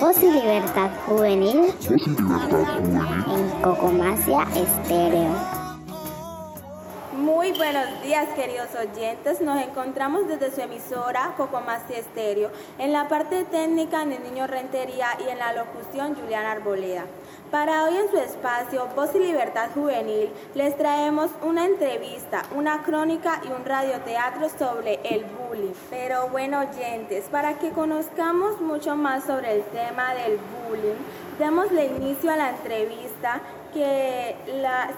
Voz y Libertad Juvenil. En Cocomacia Estéreo. Muy buenos días, queridos oyentes. Nos encontramos desde su emisora Cocomacia Estéreo, en la parte técnica de Niño Rentería y en la locución Juliana Arboleda. Para hoy en su espacio Voz y Libertad Juvenil les traemos una entrevista, una crónica y un radioteatro sobre el bullying. Pero bueno oyentes, para que conozcamos mucho más sobre el tema del bullying, démosle inicio a la entrevista que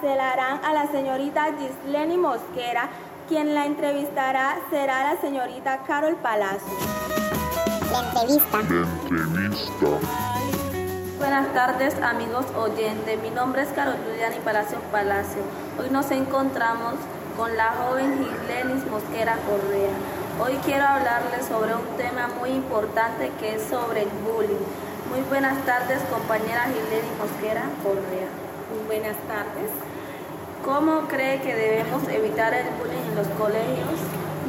se la harán a la señorita Gisleni Mosquera, quien la entrevistará será la señorita Carol Palacio. La entrevista. La entrevista. Buenas tardes amigos oyentes, mi nombre es Carol Juliani Palacio Palacio. Hoy nos encontramos con la joven Gilenis Mosquera Correa. Hoy quiero hablarles sobre un tema muy importante que es sobre el bullying. Muy buenas tardes compañera Gilenis Mosquera Correa. Buenas tardes. ¿Cómo cree que debemos evitar el bullying en los colegios?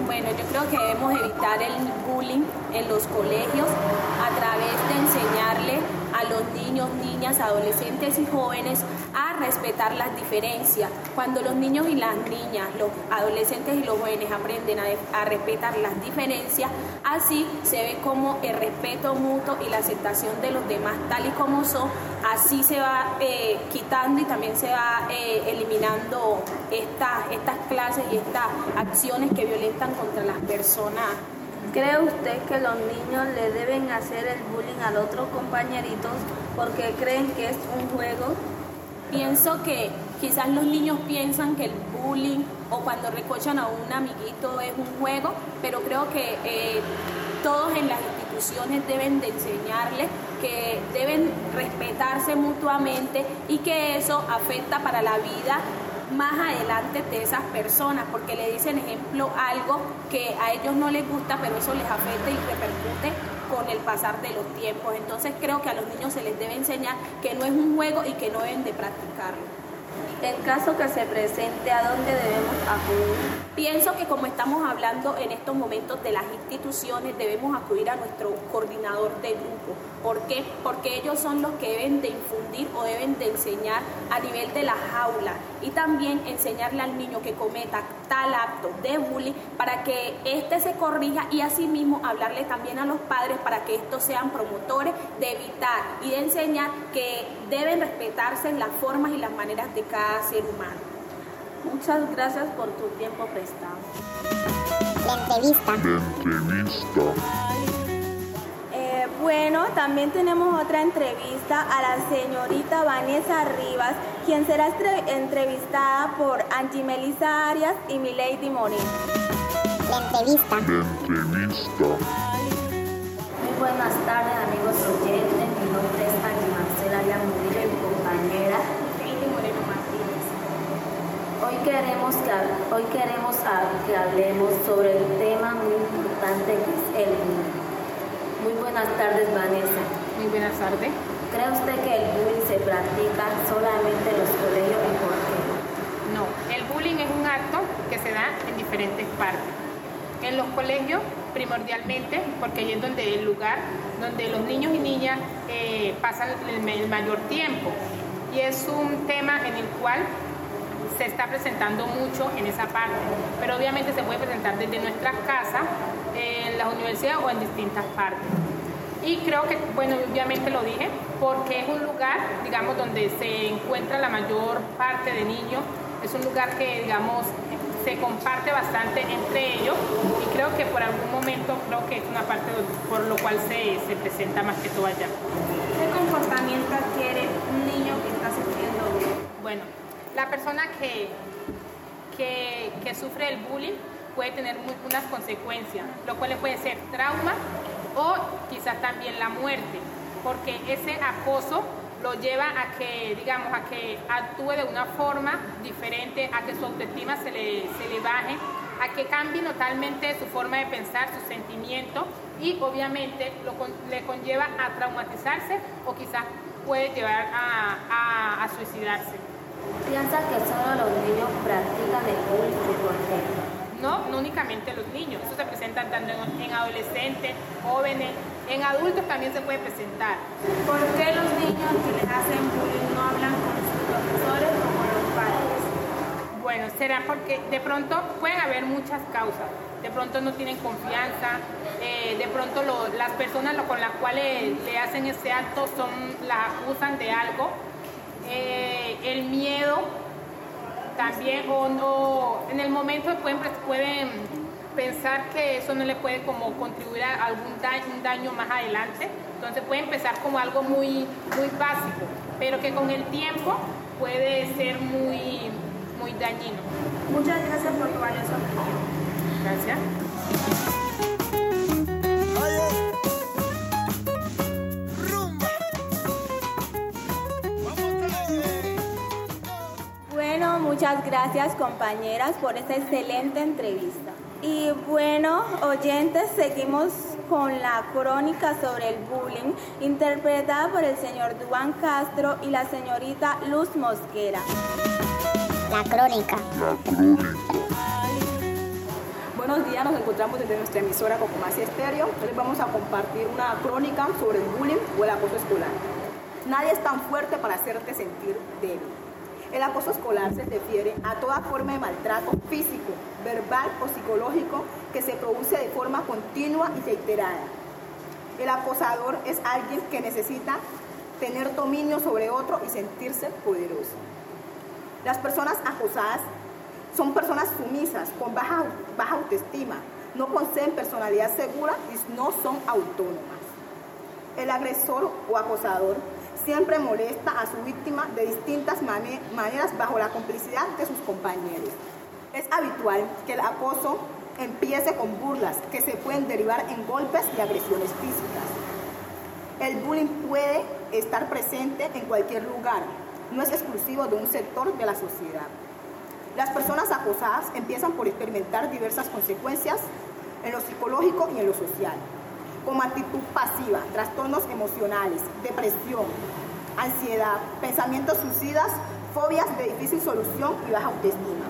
Bueno, yo creo que debemos evitar el bullying en los colegios a través de enseñarle a los niños, niñas, adolescentes y jóvenes a respetar las diferencias. Cuando los niños y las niñas, los adolescentes y los jóvenes aprenden a, respetar las diferencias, así se ve como el respeto mutuo y la aceptación de los demás tal y como son, así se va eh, quitando y también se va eh, eliminando estas, estas clases y estas acciones que violentan contra las personas ¿Cree usted que los niños le deben hacer el bullying a los otros compañeritos porque creen que es un juego? Pienso que quizás los niños piensan que el bullying o cuando recochan a un amiguito es un juego, pero creo que eh, todos en las instituciones deben de enseñarles que deben respetarse mutuamente y que eso afecta para la vida más adelante de esas personas, porque le dicen, ejemplo, algo que a ellos no les gusta, pero eso les afecta y repercute con el pasar de los tiempos. Entonces creo que a los niños se les debe enseñar que no es un juego y que no deben de practicarlo. En caso que se presente, ¿a dónde debemos acudir? Pienso que como estamos hablando en estos momentos de las instituciones, debemos acudir a nuestro coordinador de grupo. ¿Por qué? Porque ellos son los que deben de infundir o deben de enseñar a nivel de la jaula y también enseñarle al niño que cometa tal acto de bullying para que éste se corrija y asimismo hablarle también a los padres para que estos sean promotores de evitar y de enseñar que deben respetarse las formas y las maneras de cada ser humano. Muchas gracias por tu tiempo prestado. La entrevista. La entrevista. Eh, bueno, también tenemos otra entrevista a la señorita Vanessa Rivas, quien será entrevistada por Angie Melissa Arias y Milady Moni. La entrevista. La entrevista. Muy buenas tardes, amigos oyentes. Mi nombre es Angie Marcela Murillo y compañera Hoy queremos que, hoy queremos que hablemos sobre el tema muy importante que es el bullying. Muy buenas tardes, Vanessa. Muy buenas tardes. ¿Cree usted que el bullying se practica solamente en los colegios y por qué? No, el bullying es un acto que se da en diferentes partes. En los colegios, primordialmente, porque ahí es donde el lugar donde los niños y niñas eh, pasan el mayor tiempo. Y es un tema en el cual se está presentando mucho en esa parte, pero obviamente se puede presentar desde nuestras casas, en las universidades o en distintas partes. Y creo que, bueno, obviamente lo dije, porque es un lugar, digamos, donde se encuentra la mayor parte de niños, es un lugar que, digamos, se comparte bastante entre ellos y creo que por algún momento creo que es una parte por lo cual se, se presenta más que todo allá. ¿Qué comportamiento adquiere un niño que está sufriendo? Bueno, la persona que, que, sufre el bullying puede tener unas consecuencias, lo cual puede ser trauma o quizás también la muerte, porque ese acoso lo lleva a que, digamos, a que actúe de una forma diferente, a que su autoestima se le, se le baje, a que cambie totalmente su forma de pensar, sus sentimientos y obviamente lo, le conlleva a traumatizarse o quizás puede llevar a, a suicidarse. ¿Piensa que solo los niños practican el bullying por No, no únicamente los niños, eso se presenta tanto en, adolescentes, jóvenes, En adultos también se puede presentar. ¿Por qué los niños que les hacen bullying no hablan con sus profesores o con los padres? Bueno, será porque de pronto pueden haber muchas causas. De pronto no tienen confianza, eh, de pronto lo- las personas lo- con las cuales le hacen ese acto son, las acusan de algo. Eh, el miedo también, o no, en el momento pueden, pueden pensar que eso no le puede como contribuir a algún daño, un daño más adelante. Entonces puede empezar como algo muy, muy básico, pero que con el tiempo puede ser muy, muy dañino. Muchas gracias por tu valiosa opinión. Gracias. Muchas gracias compañeras por esta excelente entrevista. Y bueno, oyentes, seguimos con la crónica sobre el bullying interpretada por el señor Duan Castro y la señorita Luz Mosquera. La crónica. La crónica. Buenos días, nos encontramos desde nuestra emisora Cocomacia Estéreo. Hoy les vamos a compartir una crónica sobre el bullying o el acoso escolar. Nadie es tan fuerte para hacerte sentir débil. El acoso escolar se refiere a toda forma de maltrato físico, verbal o psicológico que se produce de forma continua y reiterada. El acosador es alguien que necesita tener dominio sobre otro y sentirse poderoso. Las personas acosadas son personas sumisas, con baja, baja autoestima, no poseen personalidad segura y no son autónomas. El agresor o acosador siempre molesta a su víctima de distintas mane- maneras bajo la complicidad de sus compañeros. Es habitual que el acoso empiece con burlas que se pueden derivar en golpes y agresiones físicas. El bullying puede estar presente en cualquier lugar, no es exclusivo de un sector de la sociedad. Las personas acosadas empiezan por experimentar diversas consecuencias en lo psicológico y en lo social, como actitud pasiva, trastornos emocionales, depresión, ansiedad, pensamientos suicidas, fobias de difícil solución y baja autoestima.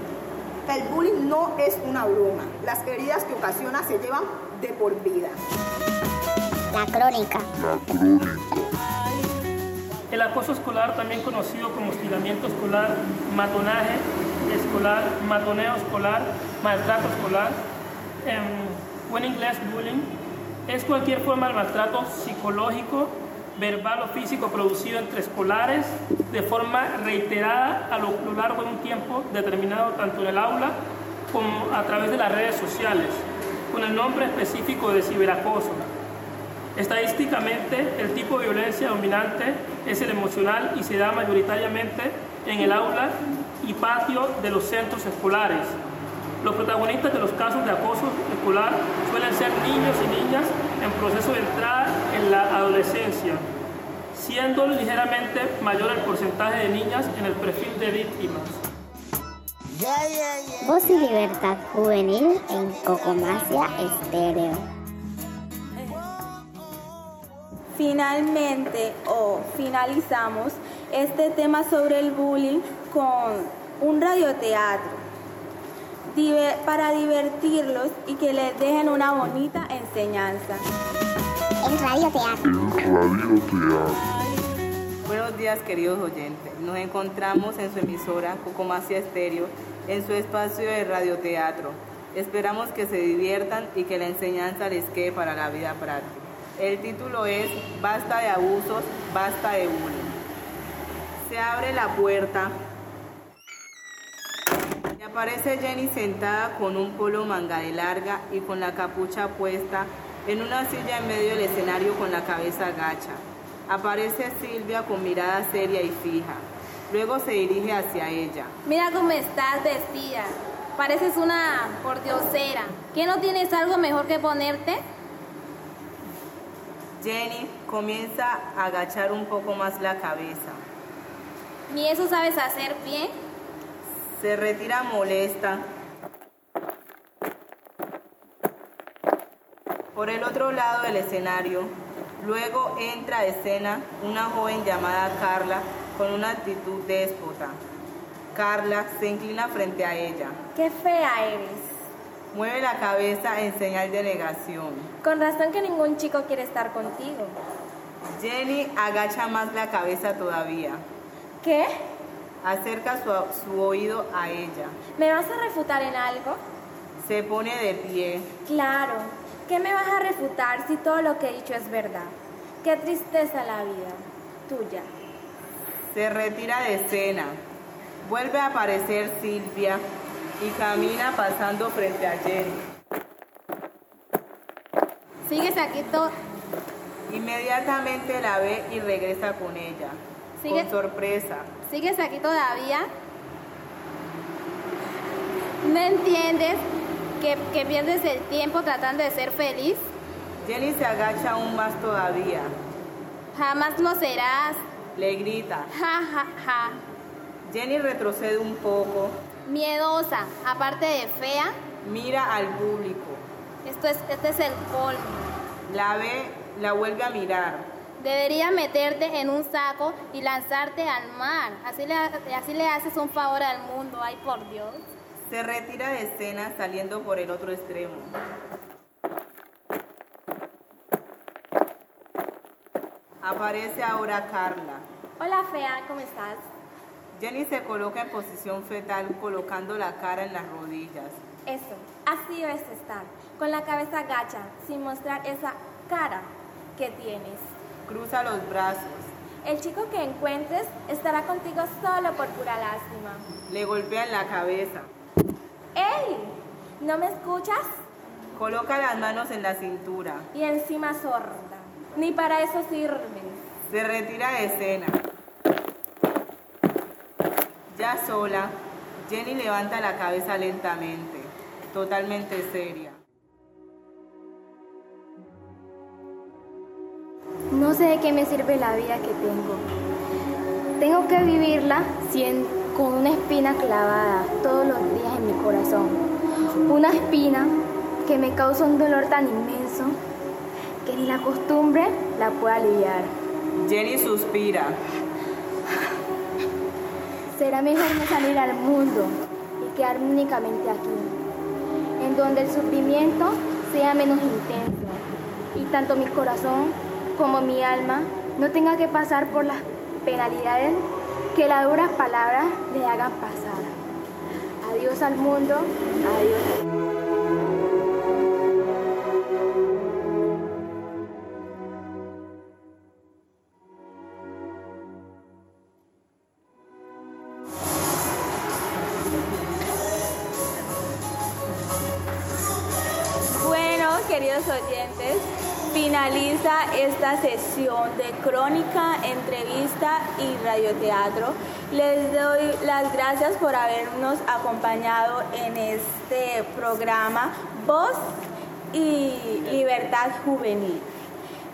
El bullying no es una broma, las heridas que ocasiona se llevan de por vida. La crónica. La crónica. El acoso escolar, también conocido como hostigamiento escolar, matonaje escolar, matoneo escolar, maltrato escolar, em, o en inglés bullying, es cualquier forma de maltrato psicológico, verbal o físico producido entre escolares de forma reiterada a lo, largo de un tiempo determinado tanto en el aula como a través de las redes sociales, con el nombre específico de ciberacoso. Estadísticamente, el tipo de violencia dominante es el emocional y se da mayoritariamente en el aula y patio de los centros escolares. Los protagonistas de los casos de acoso escolar suelen ser niños y niñas en proceso de entrada en la adolescencia, siendo ligeramente mayor el porcentaje de niñas en el perfil de víctimas. Voz y libertad juvenil en Cocomacia Estéreo. Finalmente o finalizamos este tema sobre el bullying con un radioteatro diver- para divertirlos y que les dejen una bonita enseñanza. El radioteatro. El radioteatro. Buenos días queridos oyentes. Nos encontramos en su emisora Cocomacia Estéreo en su espacio de radioteatro. Esperamos que se diviertan y que la enseñanza les quede para la vida práctica. El título es Basta de abusos, basta de bullying. Se abre la puerta aparece Jenny sentada con un polo manga de larga y con la capucha puesta en una silla en medio del escenario con la cabeza gacha. Aparece Silvia con mirada seria y fija. Luego se dirige hacia ella. Mira cómo estás vestida. Pareces una pordiosera. ¿Qué no tienes algo mejor que ponerte? Jenny comienza a agachar un poco más la cabeza. ¿Ni eso sabes hacer bien? Se retira molesta. Por el otro lado del escenario, luego entra a escena una joven llamada Carla con una actitud déspota. Carla se inclina frente a ella. ¡Qué fea eres! Mueve la cabeza en señal de negación. Con razón que ningún chico quiere estar contigo. Jenny agacha más la cabeza todavía. ¿Qué? Acerca su, su oído a ella. ¿Me vas a refutar en algo? Se pone de pie. Claro. ¿Qué me vas a refutar si todo lo que he dicho es verdad? Qué tristeza la vida. Tuya. Se retira de escena. Vuelve a aparecer Silvia y camina pasando frente a Jenny. Sigues aquí todo. Inmediatamente la ve y regresa con ella. Sigue- Con sorpresa. ¿Sigues aquí todavía? ¿No entiendes que, que pierdes el tiempo tratando de ser feliz? Jenny se agacha aún más todavía. Jamás lo serás. Le grita. Ja, ja, ja. Jenny retrocede un poco. Miedosa, aparte de fea, Mira al público. esto es, este es el colmo. La ve, la vuelve a mirar. Deberías meterte en un saco y lanzarte al mar. Así le, así le haces un favor al mundo. Ay, por Dios. Se retira de escena saliendo por el otro extremo. Aparece ahora Carla. Hola, fea, ¿cómo estás? Jenny se coloca en posición fetal colocando la cara en las rodillas. Eso, así debes estar, con la cabeza gacha, sin mostrar esa cara que tienes. Cruza los brazos. El chico que encuentres estará contigo solo por pura lástima. Le golpea en la cabeza. ¡Ey! ¿No me escuchas? Coloca las manos en la cintura. Y encima sorda. Ni para eso sirven. Se retira de escena. Ya sola, Jenny levanta la cabeza lentamente, totalmente seria. No sé de qué me sirve la vida que tengo. Tengo que vivirla con una espina clavada todos los días en mi corazón. Una espina que me causa un dolor tan inmenso que ni la costumbre la puede aliviar. Jenny suspira. Será mejor no salir al mundo y quedarme únicamente aquí, en donde el sufrimiento sea menos intenso y tanto mi corazón como mi alma no tenga que pasar por las penalidades que las duras palabras le hagan pasar. Adiós al mundo, adiós. Bueno, queridos oyentes, finaliza esta sesión de crónica, entrevista y radioteatro. Les doy las gracias por habernos acompañado en este programa Voz y Libertad Juvenil.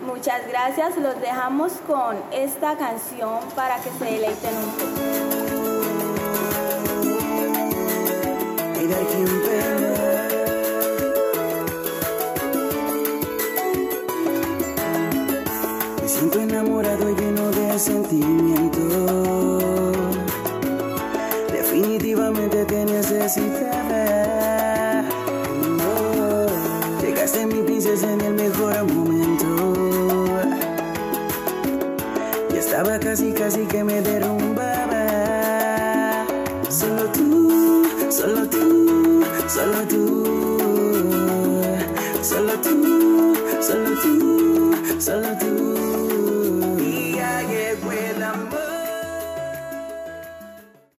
Muchas gracias, los dejamos con esta canción para que se deleiten un poco. Siento enamorado y lleno de sentimiento. Definitivamente te necesitaba. Oh, llegaste mi princesa en el mejor momento. Y estaba casi, casi que me derrumbaba. Solo tú, solo tú, solo tú. Solo tú, solo tú, solo tú.